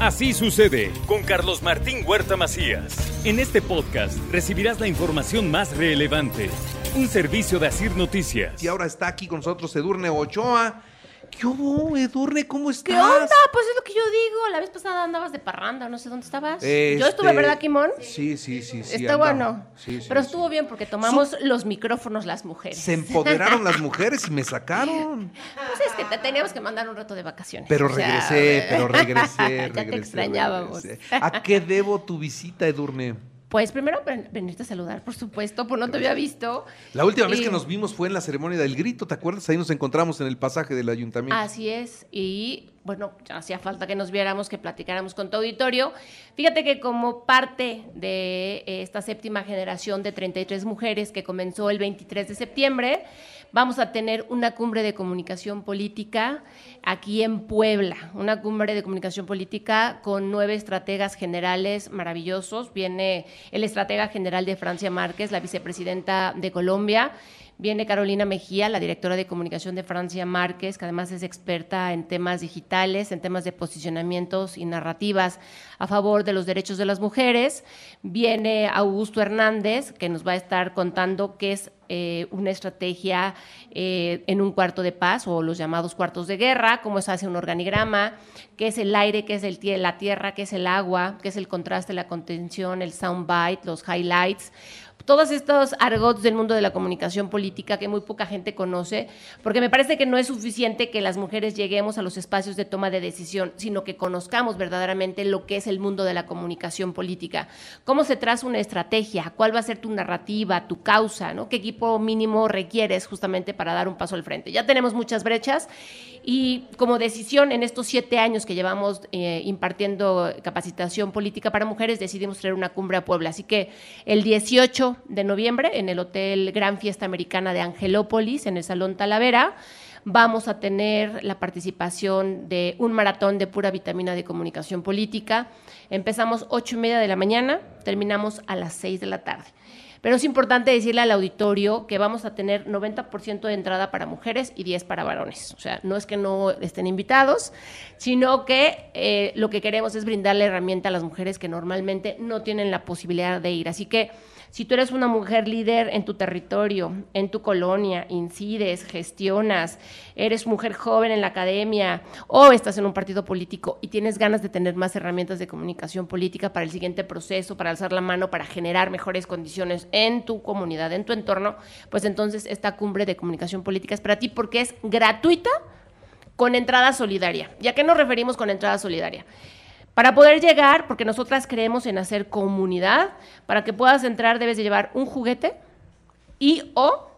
Así sucede con Carlos Martín Huerta Macías. En este podcast recibirás la información más relevante. Un servicio de Asir Noticias. Y ahora está aquí con nosotros Edurne Ochoa. ¿Qué hubo, Edurne? ¿Cómo estás? ¿Qué onda? Pues es lo que yo digo. La vez pasada andabas de parranda, no sé dónde estabas. Este, Yo estuve, ¿verdad, Kimón? Sí, sí, sí. sí Está bueno. Sí, sí, Pero estuvo bien porque tomamos los micrófonos las mujeres. Se empoderaron las mujeres y me sacaron. Pues es que te teníamos que mandar un rato de vacaciones. Pero O sea, regresé, pero regresé. ya regresé, te extrañábamos. regresé. ¿A qué debo tu visita, Edurne? Pues primero ven- venirte a saludar, por supuesto, pues no te había visto. La última vez que nos vimos fue en la ceremonia del grito, ¿te acuerdas? Ahí nos encontramos en el pasaje del ayuntamiento. Así es, y bueno, ya hacía falta que nos viéramos, que platicáramos con tu auditorio. Fíjate que como parte de eh, esta séptima generación de 33 mujeres que comenzó el 23 de septiembre, vamos a tener una cumbre de comunicación política aquí en Puebla, una cumbre de comunicación política con nueve estrategas generales maravillosos. Viene el estratega general de Francia Márquez, la vicepresidenta de Colombia. Viene Carolina Mejía, la directora de comunicación de Francia Márquez, que además es experta en temas digitales, en temas de posicionamientos y narrativas a favor de los derechos de las mujeres. Viene Augusto Hernández, que nos va a estar contando qué es eh, una estrategia eh, en un cuarto de paz o los llamados cuartos de guerra, cómo se hace un organigrama, qué es el aire, qué es el la tierra, qué es el agua, qué es el contraste, la contención, el soundbite, los highlights todos estos argots del mundo de la comunicación política que muy poca gente conoce, porque me parece que no es suficiente que las mujeres lleguemos a los espacios de toma de decisión, sino que conozcamos verdaderamente lo que es el mundo de la comunicación política. Cómo se traza una estrategia, cuál va a ser tu narrativa, tu causa, ¿no? qué equipo mínimo requieres justamente para dar un paso al frente. Ya tenemos muchas brechas y como decisión en estos siete años que llevamos eh, impartiendo capacitación política para mujeres, decidimos traer una cumbre a Puebla. Así que el 18 de noviembre en el Hotel Gran Fiesta Americana de Angelópolis, en el Salón Talavera, vamos a tener la participación de un maratón de pura vitamina de comunicación política. Empezamos ocho y media de la mañana, terminamos a las 6 de la tarde. Pero es importante decirle al auditorio que vamos a tener 90% de entrada para mujeres y 10 para varones. O sea, no es que no estén invitados, sino que eh, lo que queremos es brindarle herramienta a las mujeres que normalmente no tienen la posibilidad de ir. Así que si tú eres una mujer líder en tu territorio, en tu colonia, incides, gestionas, eres mujer joven en la academia o estás en un partido político y tienes ganas de tener más herramientas de comunicación política para el siguiente proceso, para alzar la mano, para generar mejores condiciones en tu comunidad, en tu entorno, pues entonces esta cumbre de comunicación política es para ti porque es gratuita con entrada solidaria. ¿Y a qué nos referimos con entrada solidaria? Para poder llegar, porque nosotras creemos en hacer comunidad, para que puedas entrar debes de llevar un juguete y o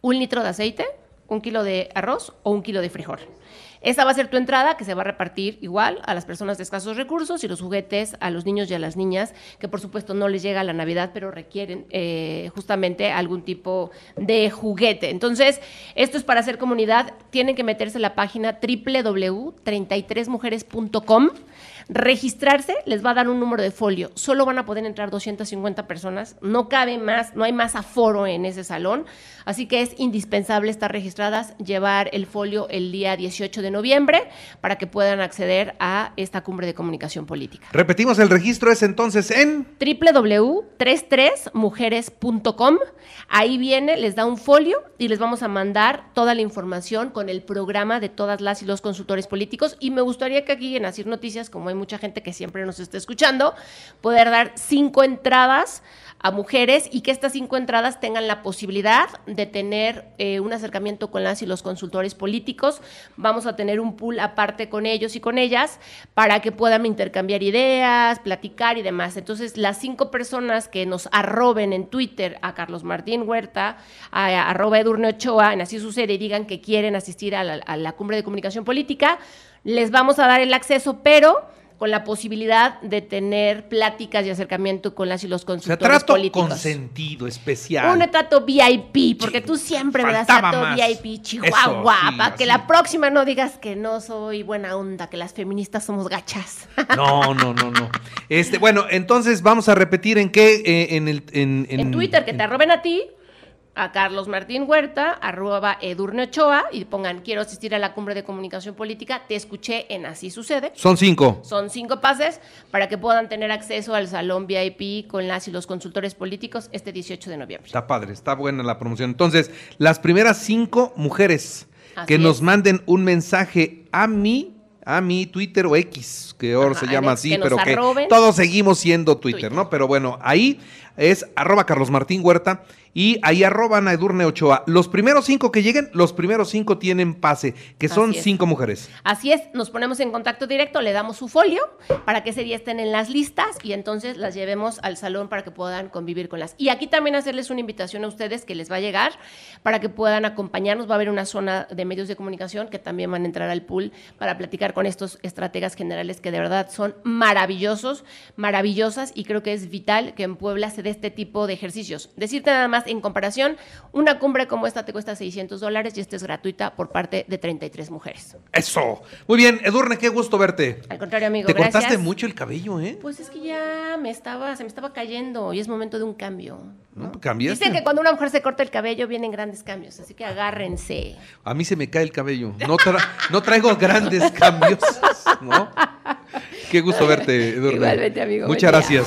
un litro de aceite, un kilo de arroz o un kilo de frijol. Esa va a ser tu entrada, que se va a repartir igual a las personas de escasos recursos y los juguetes a los niños y a las niñas, que por supuesto no les llega la Navidad, pero requieren eh, justamente algún tipo de juguete. Entonces, esto es para hacer comunidad. Tienen que meterse en la página www.33mujeres.com registrarse, les va a dar un número de folio. Solo van a poder entrar 250 personas. No cabe más, no hay más aforo en ese salón. Así que es indispensable estar registradas, llevar el folio el día 18 de noviembre para que puedan acceder a esta cumbre de comunicación política. Repetimos, el registro es entonces en... www.33mujeres.com. Ahí viene, les da un folio y les vamos a mandar toda la información con el programa de todas las y los consultores políticos. Y me gustaría que aquí en Asir Noticias, como hay mucha gente que siempre nos está escuchando, poder dar cinco entradas a mujeres y que estas cinco entradas tengan la posibilidad de tener eh, un acercamiento con las y los consultores políticos. Vamos a tener un pool aparte con ellos y con ellas para que puedan intercambiar ideas, platicar y demás. Entonces, las cinco personas que nos arroben en Twitter a Carlos Martín Huerta, a, a Edurne Ochoa, en Así Sucede, y digan que quieren asistir a la cumbre de comunicación política, les vamos a dar el acceso, pero con la posibilidad de tener pláticas y acercamiento con las y los O sea, consultores trato políticos. consentido, especial. Un trato VIP, porque tú siempre me das trato más. VIP, Chihuahua, Eso, sí, para que la próxima no digas que no soy buena onda, que las feministas somos gachas. No, no, no, no. Este, bueno, entonces vamos a repetir en qué, eh, en el... En, En, Twitter, que te arroben a ti, a Carlos Martín Huerta, arroba Edurne Ochoa, y pongan, quiero asistir a la cumbre de comunicación política, te escuché en Así Sucede. Son cinco. Son cinco pases para que puedan tener acceso al salón VIP con las y los consultores políticos este 18 de noviembre. Está padre, está buena la promoción. Entonces, las primeras cinco mujeres Así que nos manden un mensaje a mí, a mi Twitter o X, que ahora Ajá, se llama así, pero que todos seguimos siendo Twitter, Twitter. ¿no? Pero bueno, ahí es arroba Carlos Martín Huerta y ahí arroban a Edurne Ochoa. Los primeros cinco que lleguen, los primeros cinco tienen pase, que son cinco mujeres. Así es, nos ponemos en contacto directo, le damos su folio para que ese día estén en las listas y entonces las llevemos al salón para que puedan convivir con las. Y aquí también hacerles una invitación a ustedes que les va a llegar para que puedan acompañarnos. Va a haber una zona de medios de comunicación que también van a entrar al pool para platicar con estos estrategas generales que de verdad son maravillosos, maravillosas y creo que es vital que en Puebla se dé este tipo de ejercicios. Decirte nada más, en comparación, una cumbre como esta te cuesta 600 dólares y esta es gratuita por parte de 33 mujeres. Eso. Muy bien, Edurne, qué gusto verte. Al contrario, amigo, Te gracias. cortaste mucho el cabello, ¿eh? Pues es que ya me estaba, se me estaba cayendo y es momento de un cambio. ¿No? ¿Cambiaste? Dicen que cuando una mujer se corta el cabello vienen grandes cambios, así que agárrense. A mí se me cae el cabello. No, tra- no traigo grandes cambios, ¿no? Qué gusto verte, Edurne. Igualmente, amigo. Muchas gracias.